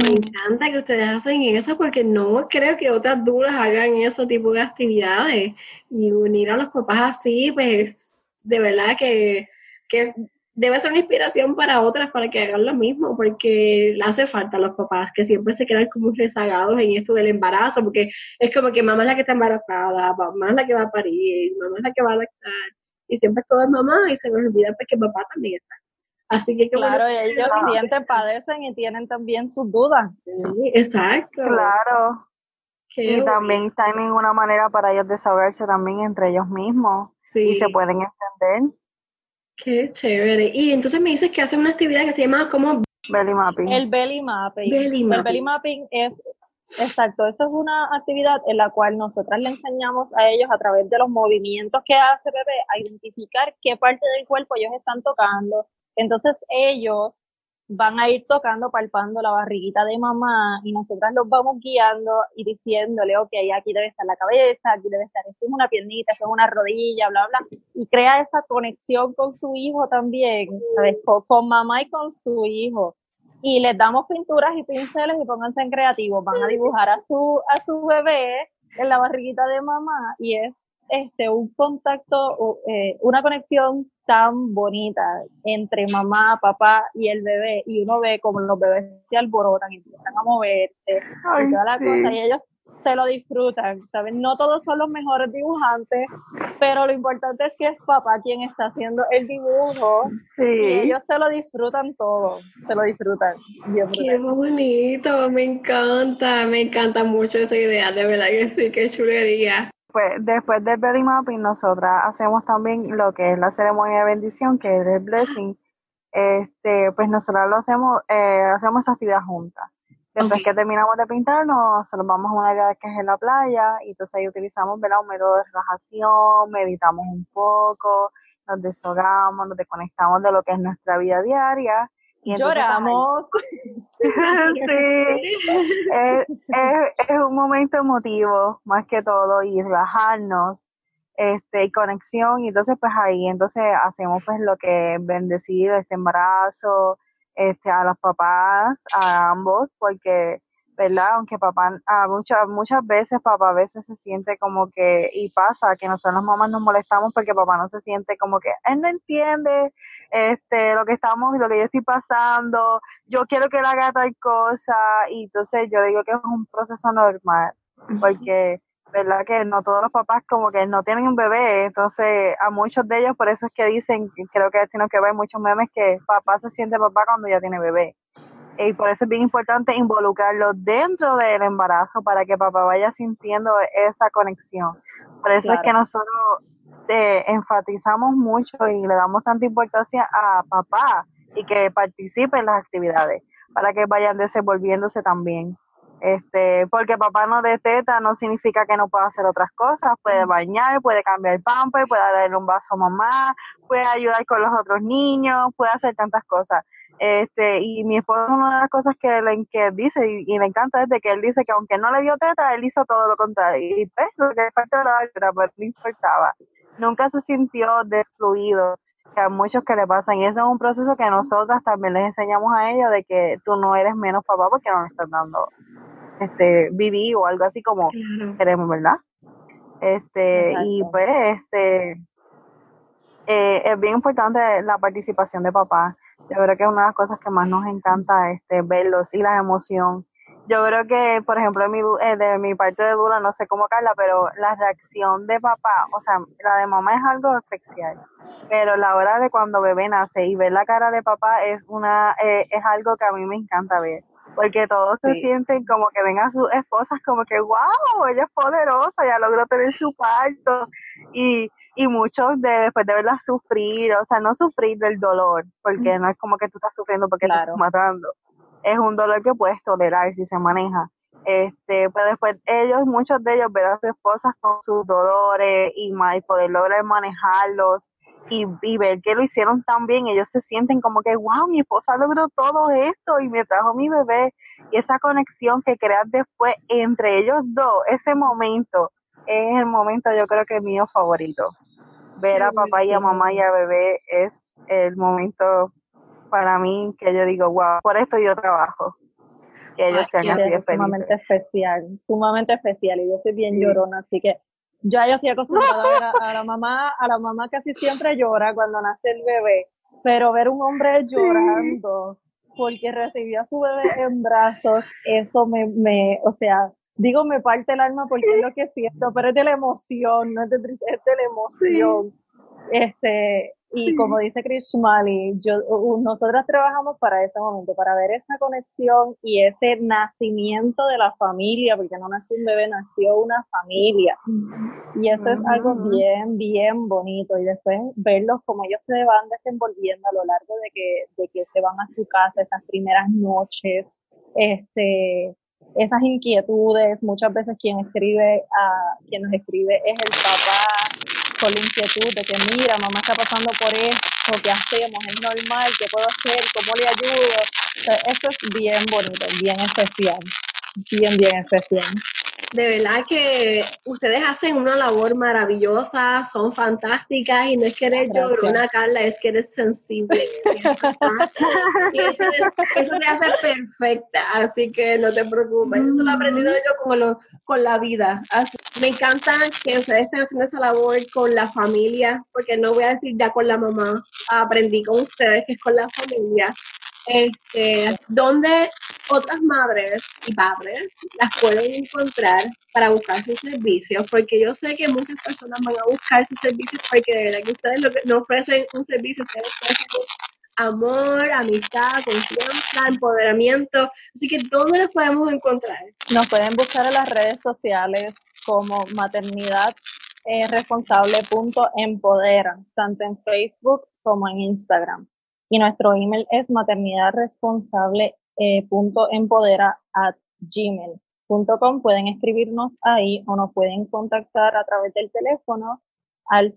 me encanta que ustedes hacen eso porque no creo que otras duras hagan ese tipo de actividades y unir a los papás así, pues de verdad que, que debe ser una inspiración para otras para que hagan lo mismo, porque le hace falta a los papás que siempre se quedan como rezagados en esto del embarazo, porque es como que mamá es la que está embarazada, mamá es la que va a parir, mamá es la que va a lactar, y siempre todo es mamá y se nos olvida pues que papá también está. Así que claro, ellos sienten, padecen y tienen también sus dudas. Sí, exacto. Claro. y también tienen una manera para ellos desahogarse también entre ellos mismos y se pueden entender. Qué chévere. Y entonces me dices que hacen una actividad que se llama como belly mapping. El belly mapping. El belly mapping es Exacto, esa es una actividad en la cual nosotras le enseñamos a ellos a través de los movimientos que hace bebé a identificar qué parte del cuerpo ellos están tocando. Entonces ellos van a ir tocando, palpando la barriguita de mamá y nosotras los vamos guiando y diciéndole, ok, aquí debe estar la cabeza, aquí debe estar, esto es una piernita, esto es una rodilla, bla, bla, y crea esa conexión con su hijo también, ¿sabes? Con, mamá y con su hijo. Y les damos pinturas y pinceles y pónganse en creativos, van a dibujar a su, a su bebé en la barriguita de mamá y es este, un contacto, eh, una conexión tan bonita entre mamá, papá y el bebé y uno ve como los bebés se alborotan y empiezan a moverse y toda la cosa y ellos se lo disfrutan, ¿saben? No todos son los mejores dibujantes, pero lo importante es que es papá quien está haciendo el dibujo y ellos se lo disfrutan todo, se lo disfrutan. Qué bonito, me encanta, me encanta mucho esa idea, de verdad que sí, qué chulería. Pues después del belly mapping, nosotras hacemos también lo que es la ceremonia de bendición, que es el blessing. Este, pues nosotros lo hacemos, eh, hacemos esta actividad juntas. Después que terminamos de pintarnos, nos vamos a una área que es en la playa, y entonces ahí utilizamos un método de relajación, meditamos un poco, nos deshogamos, nos desconectamos de lo que es nuestra vida diaria, Lloramos. sí, es, es, un momento emotivo más que todo y relajarnos este, y conexión y entonces pues ahí entonces hacemos pues lo que bendecido este embarazo este a los papás a ambos porque verdad aunque papá a muchas muchas veces papá a veces se siente como que y pasa que nosotros las mamás nos molestamos porque papá no se siente como que él no entiende este lo que estamos lo que yo estoy pasando yo quiero que él haga tal cosa y entonces yo digo que es un proceso normal porque ¿verdad? Que no todos los papás como que no tienen un bebé, entonces a muchos de ellos por eso es que dicen, creo que tiene que ver muchos memes que papá se siente papá cuando ya tiene bebé. Y por eso es bien importante involucrarlo dentro del embarazo para que papá vaya sintiendo esa conexión. Por eso es que nosotros eh, enfatizamos mucho y le damos tanta importancia a papá y que participe en las actividades para que vayan desenvolviéndose también. Este, porque papá no deteta no significa que no pueda hacer otras cosas, puede bañar, puede cambiar el pamper, puede darle un vaso a mamá, puede ayudar con los otros niños, puede hacer tantas cosas. Este, y mi esposo una de las cosas que, le, que dice y, me encanta es de que él dice que aunque no le dio teta, él hizo todo lo contrario. Y pues, lo que es parte de la pero pues, no importaba. Nunca se sintió excluido que a muchos que le pasan. Y eso es un proceso que nosotras también les enseñamos a ellos de que tú no eres menos papá porque no le estás dando este viví o algo así como queremos, ¿verdad? Este, y pues este eh, es bien importante la participación de papá. Yo creo que es una de las cosas que más nos encanta este verlos y la emoción. Yo creo que, por ejemplo, mi, eh, de mi parte de Dula, no sé cómo Carla, pero la reacción de papá, o sea, la de mamá es algo especial, pero la hora de cuando bebé nace y ver la cara de papá es una eh, es algo que a mí me encanta ver porque todos se sienten como que ven a sus esposas como que, wow, ella es poderosa, ya logró tener su parto. Y, y muchos de, después de verla sufrir, o sea, no sufrir del dolor, porque no es como que tú estás sufriendo porque te estás matando. Es un dolor que puedes tolerar si se maneja. Este, pues después ellos, muchos de ellos ver a sus esposas con sus dolores y, y poder lograr manejarlos y, ver que lo hicieron tan bien, ellos se sienten como que, wow, mi esposa logró todo esto y me trajo mi bebé. Y esa conexión que creas después entre ellos dos, ese momento, es el momento yo creo que mío favorito. Ver a papá y a mamá y a bebé es el momento para mí que yo digo, wow, por esto yo trabajo. Que ellos sean así Es sumamente especial, sumamente especial. Y yo soy bien llorona, así que ya yo estoy acostumbrada a ver a, la mamá, a la mamá casi siempre llora cuando nace el bebé, pero ver un hombre llorando porque recibió a su bebé en brazos, eso me, me, o sea, digo me parte el alma porque es lo que siento, pero es de la emoción, no es de tristeza, es de la emoción. Este, y como dice Chris Mali, yo, nosotras trabajamos para ese momento, para ver esa conexión y ese nacimiento de la familia, porque no nació un bebé, nació una familia. Y eso es algo bien, bien bonito. Y después verlos como ellos se van desenvolviendo a lo largo de que, de que se van a su casa, esas primeras noches, este, esas inquietudes, muchas veces quien escribe, a, quien nos escribe es el papá, con la inquietud de que mira, mamá está pasando por esto, ¿qué hacemos? ¿Es normal? ¿Qué puedo hacer? ¿Cómo le ayudo? eso es bien bonito, bien especial, bien, bien especial de verdad que ustedes hacen una labor maravillosa, son fantásticas y no es que eres llorona, Carla, es que eres sensible. y eso, te hace perfecta, así que no te preocupes. Eso lo he aprendido yo con, lo, con la vida. me encanta que ustedes estén haciendo esa labor con la familia, porque no voy a decir ya con la mamá, aprendí con ustedes que es con la familia. Este, donde otras madres y padres las pueden encontrar para buscar sus servicios, porque yo sé que muchas personas van a buscar sus servicios porque de verdad que ustedes lo que, no ofrecen un servicio, ustedes ofrecen amor, amistad, confianza, empoderamiento. Así que, ¿dónde los podemos encontrar? Nos pueden buscar en las redes sociales como maternidad eh, responsable.empodera, tanto en Facebook como en Instagram. Y nuestro email es maternidadresponsable eh. Pueden escribirnos ahí o nos pueden contactar a través del teléfono al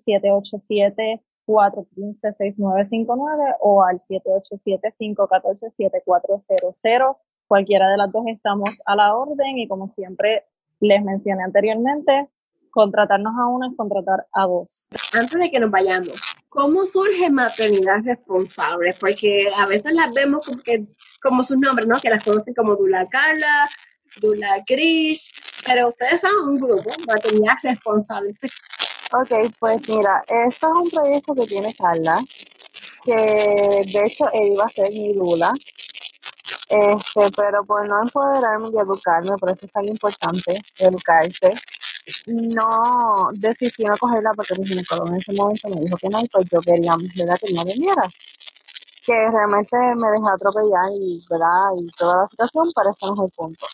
415-6959 o al 787-514-7400. Cualquiera de las dos estamos a la orden y como siempre les mencioné anteriormente, contratarnos a uno es contratar a dos. Antes de que nos vayamos, ¿cómo surge maternidad responsable? Porque a veces las vemos como, que, como sus nombres, ¿no? Que las conocen como Dula Carla, Dula Krish, pero ustedes son un grupo, maternidad responsable. Ok, pues mira, esto es un proyecto que tiene Carla, que de hecho él iba a ser mi Dula, este, pero por no empoderarme y educarme, por eso es tan importante educarse, no decidí no cogerla porque mi ginecólogo en ese momento me dijo que no y pues yo quería ¿verdad? que no viniera. Que realmente me dejé atropellar y, ¿verdad? y toda la situación, para eso no es el punto.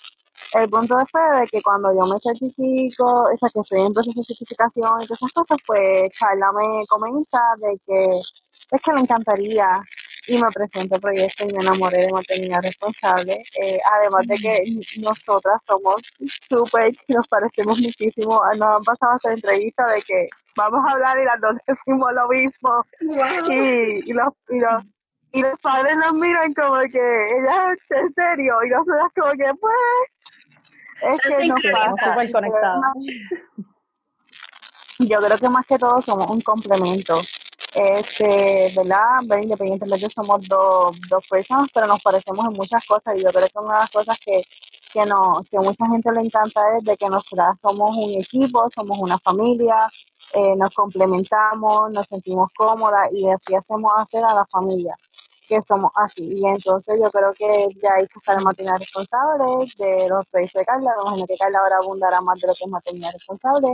El punto fue de que cuando yo me certifico, o sea, que estoy en proceso de certificación y todas esas cosas, pues Carla me comenta de que es que le encantaría y me presento el proyecto y me enamoré de maternidad responsable. Eh, además de que nosotras somos súper, nos parecemos muchísimo. Ah, nos han pasado esta entrevista de que vamos a hablar y las dos decimos lo mismo. Y, y, los, y, los, y los padres nos miran como que ella es en serio y nosotras como que pues es que nos pasa. Súper conectados. Yo creo que más que todo somos un complemento este, ¿verdad? Independientemente somos dos, dos personas, pero nos parecemos en muchas cosas y yo creo que una de las cosas que, que, no, que mucha gente le encanta es de que nosotras somos un equipo, somos una familia, eh, nos complementamos, nos sentimos cómodas y así hacemos hacer a la familia que somos así. Y entonces yo creo que ya hay que estar maternidad responsable de los proyectos de Carla. Imagino que Carla ahora abundará más de lo que es maternidad responsable.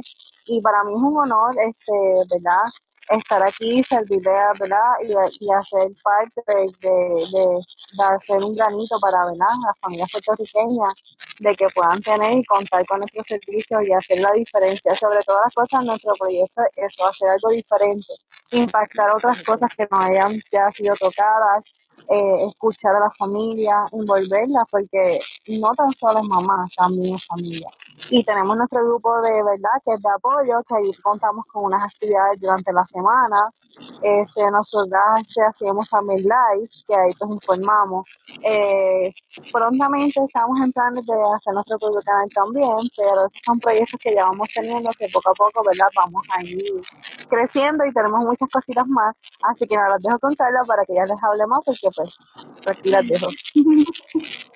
Y para mí es un honor, este, ¿verdad? Estar aquí, servirle, ¿verdad? Y, y hacer parte de, de, de, hacer un granito para, ¿verdad? Las familias puertorriqueñas, de que puedan tener y contar con nuestros servicios y hacer la diferencia. Sobre todas las cosas, nuestro proyecto es hacer algo diferente, impactar otras cosas que no hayan ya sido tocadas, eh, escuchar a la familia, envolverla, porque no tan solo es mamá, también es familia. Y tenemos nuestro grupo de verdad que es de apoyo, que ahí contamos con unas actividades durante la semana. Este, hacemos también live, que ahí pues informamos. Eh, prontamente estamos en planes de hacer nuestro propio canal también, pero esos son proyectos que ya vamos teniendo, que poco a poco, ¿verdad? Vamos a ir creciendo y tenemos muchas cositas más. Así que nada, las dejo contarla para que ya les hable más, pues, aquí las dejo.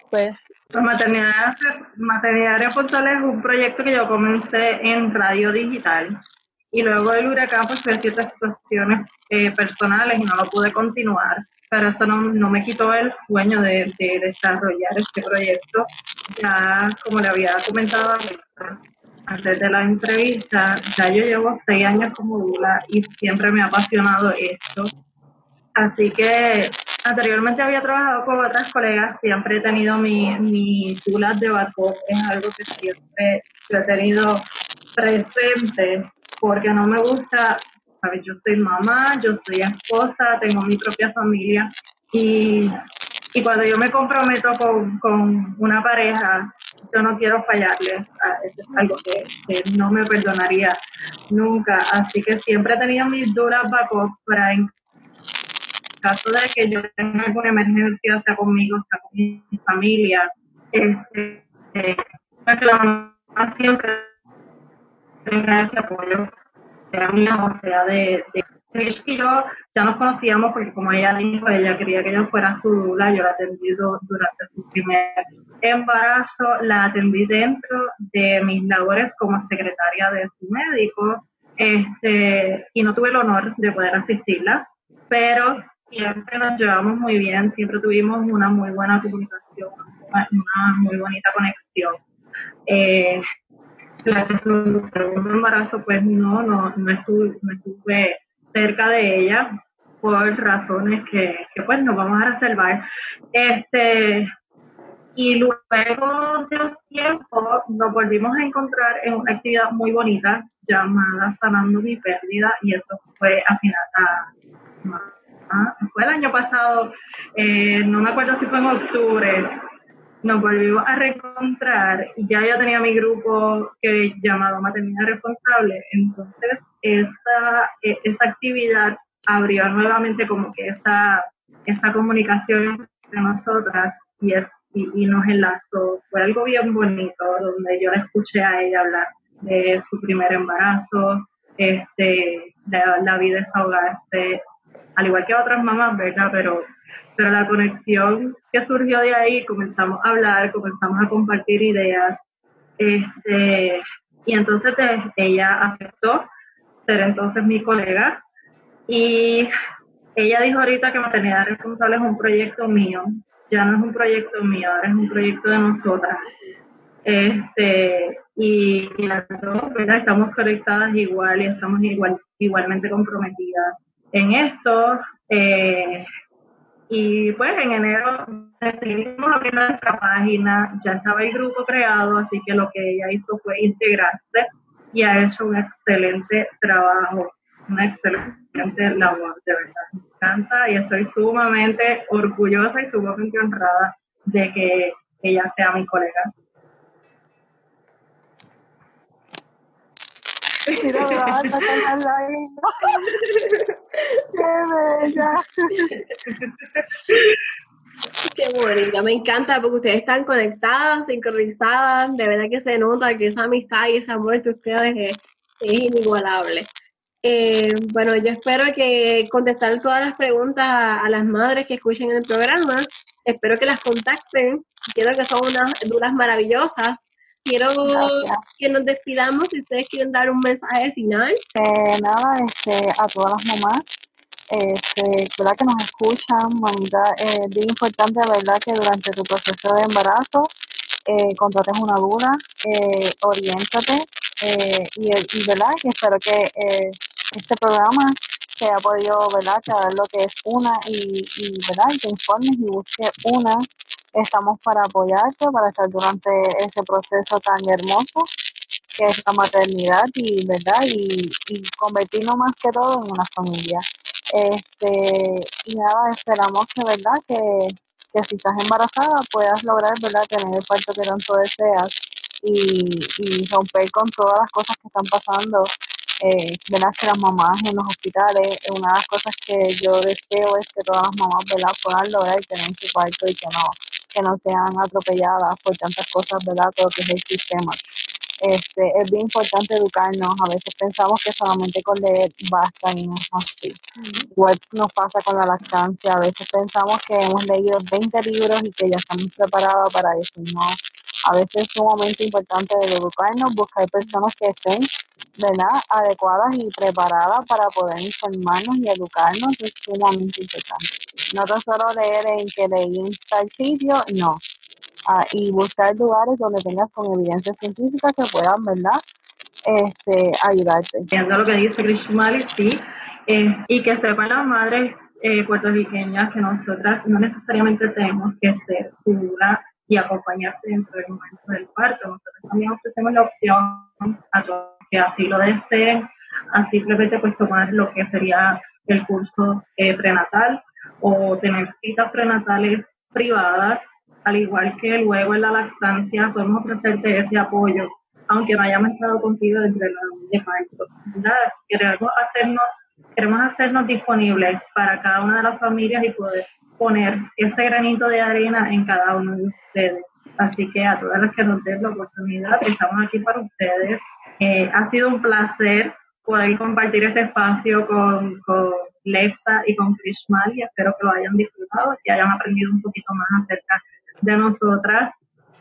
pues pues maternidad, maternidad responsable es un proyecto que yo comencé en radio digital y luego del huracán pues fue ciertas situaciones eh, personales y no lo pude continuar, pero eso no, no me quitó el sueño de, de, desarrollar este proyecto. Ya como le había comentado antes de la entrevista, ya yo llevo seis años como dula y siempre me ha apasionado esto. Así que Anteriormente había trabajado con otras colegas, siempre he tenido mi, mi de backup, es algo que siempre he tenido presente porque no me gusta, ¿sabes? Yo soy mamá, yo soy esposa, tengo mi propia familia y, y cuando yo me comprometo con, con, una pareja, yo no quiero fallarles, eso es algo que, no me perdonaría nunca, así que siempre he tenido mis duras backup para caso de que yo tenga alguna emergencia, sea conmigo, sea con mi familia, este, eh, siempre tenga ese apoyo, sea mío o sea de, de y yo ya nos conocíamos porque como ella dijo, ella quería que yo fuera su dula, yo la atendí durante su primer embarazo, la atendí dentro de mis labores como secretaria de su médico, este, y no tuve el honor de poder asistirla, pero siempre nos llevamos muy bien, siempre tuvimos una muy buena comunicación, una muy bonita conexión. Eh, gracias a segundo embarazo, pues no, no, no, estuve, no estuve cerca de ella por razones que, que pues nos vamos a reservar. Este, y luego de un tiempo nos volvimos a encontrar en una actividad muy bonita llamada Sanando mi pérdida y eso fue a final a, Ah, fue el año pasado, eh, no me acuerdo si fue en octubre, nos volvimos a reencontrar y ya yo tenía mi grupo que llamado Maternidad Responsable. Entonces, esa, e, esa actividad abrió nuevamente como que esa, esa comunicación entre nosotras y, es, y, nos enlazó. Fue algo bien bonito, donde yo escuché a ella hablar de su primer embarazo, este, la, la vida desahogarse, al igual que otras mamás, ¿verdad? Pero, pero la conexión que surgió de ahí, comenzamos a hablar, comenzamos a compartir ideas, este, y entonces ella aceptó ser entonces mi colega y ella dijo ahorita que maternidad responsable es un proyecto mío, ya no es un proyecto mío, ahora es un proyecto de nosotras. Este, y, las dos, Estamos conectadas igual y estamos igual, igualmente comprometidas en esto. Eh, y pues en enero decidimos abrir nuestra página, ya estaba el grupo creado, así que lo que ella hizo fue integrarse y ha hecho un excelente trabajo, una excelente labor, de verdad. Me encanta y estoy sumamente orgullosa y sumamente honrada de que ella sea mi colega. Qué bella. Qué bonita, me encanta porque ustedes están conectadas, sincronizadas, de verdad que se nota que esa amistad y ese amor entre ustedes es, inigualable. Eh, bueno, yo espero que contestar todas las preguntas a, las madres que escuchen el programa. Espero que las contacten. Quiero que son unas dudas maravillosas. Quiero que nos despidamos si ustedes quieren dar un mensaje final. Eh, nada, este, a todas las mamás este, ¿verdad? que nos escuchan, mamita, eh, es bien importante, ¿verdad? que durante tu proceso de embarazo eh, contrates una duda, eh, oriéntate eh, y, y, ¿verdad? que espero que eh, este programa te haya podido, ¿verdad? saber lo que es una y, y, ¿verdad? y te informes y busques una. Estamos para apoyarte, para estar durante ese proceso tan hermoso que es la maternidad y, ¿verdad? Y, y convertirnos más que todo en una familia. Este, y nada, esperamos que, ¿verdad? Que, que si estás embarazada puedas lograr, ¿verdad? Tener el parto que tanto deseas y, y romper con todas las cosas que están pasando. Eh. Que las mamás en los hospitales, una de las cosas que yo deseo es que todas las mamás, ¿verdad? Puedan lograr tener su parto y que no, que no sean atropelladas por tantas cosas, ¿verdad? Todo lo que es el sistema. Este, es bien importante educarnos. A veces pensamos que solamente con leer basta y no es así. Igual nos pasa con la lactancia. A veces pensamos que hemos leído 20 libros y que ya estamos preparados para eso. No. A veces es sumamente importante educarnos, buscar personas que estén ¿verdad? adecuadas y preparadas para poder informarnos y educarnos. Es sumamente importante. No tan solo leer en que leí en tal sitio, no y buscar lugares donde tengas con evidencia científica que puedan, ¿verdad? Este, ayudarte. Entiendo lo que dice Krishmali, sí, eh, y que sepan las madres eh, puertorriqueñas que nosotras no necesariamente tenemos que ser dura y acompañarte dentro del momento del parto. Nosotros también ofrecemos la opción a todos que así lo deseen, a simplemente pues tomar lo que sería el curso eh, prenatal o tener citas prenatales privadas al igual que luego en la lactancia, podemos ofrecerte ese apoyo, aunque no hayamos estado contigo dentro de la de parto. Queremos hacernos, queremos hacernos disponibles para cada una de las familias y poder poner ese granito de arena en cada uno de ustedes. Así que a todas las que nos den la oportunidad, estamos aquí para ustedes. Eh, ha sido un placer poder compartir este espacio con, con Lexa y con Krishmal y espero que lo hayan disfrutado y hayan aprendido un poquito más acerca de nosotras.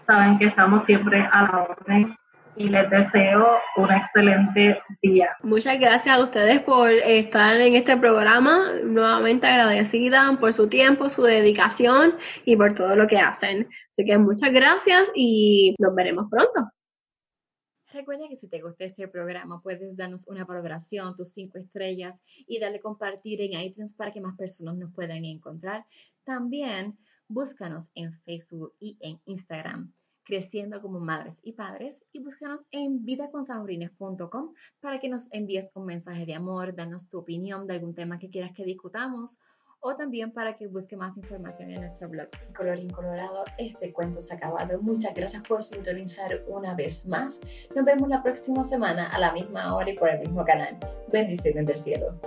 Saben que estamos siempre a la orden y les deseo un excelente día. Muchas gracias a ustedes por estar en este programa. Nuevamente agradecida por su tiempo, su dedicación y por todo lo que hacen. Así que muchas gracias y nos veremos pronto. Recuerda que si te gusta este programa puedes darnos una valoración, tus cinco estrellas y darle compartir en iTunes para que más personas nos puedan encontrar. También Búscanos en Facebook y en Instagram, creciendo como madres y padres, y búscanos en vidaconsaurines.com para que nos envíes un mensaje de amor, danos tu opinión de algún tema que quieras que discutamos o también para que busque más información en nuestro blog. Colorín colorado, este cuento se ha acabado. Muchas gracias por sintonizar una vez más. Nos vemos la próxima semana a la misma hora y por el mismo canal. Bendiciones del cielo.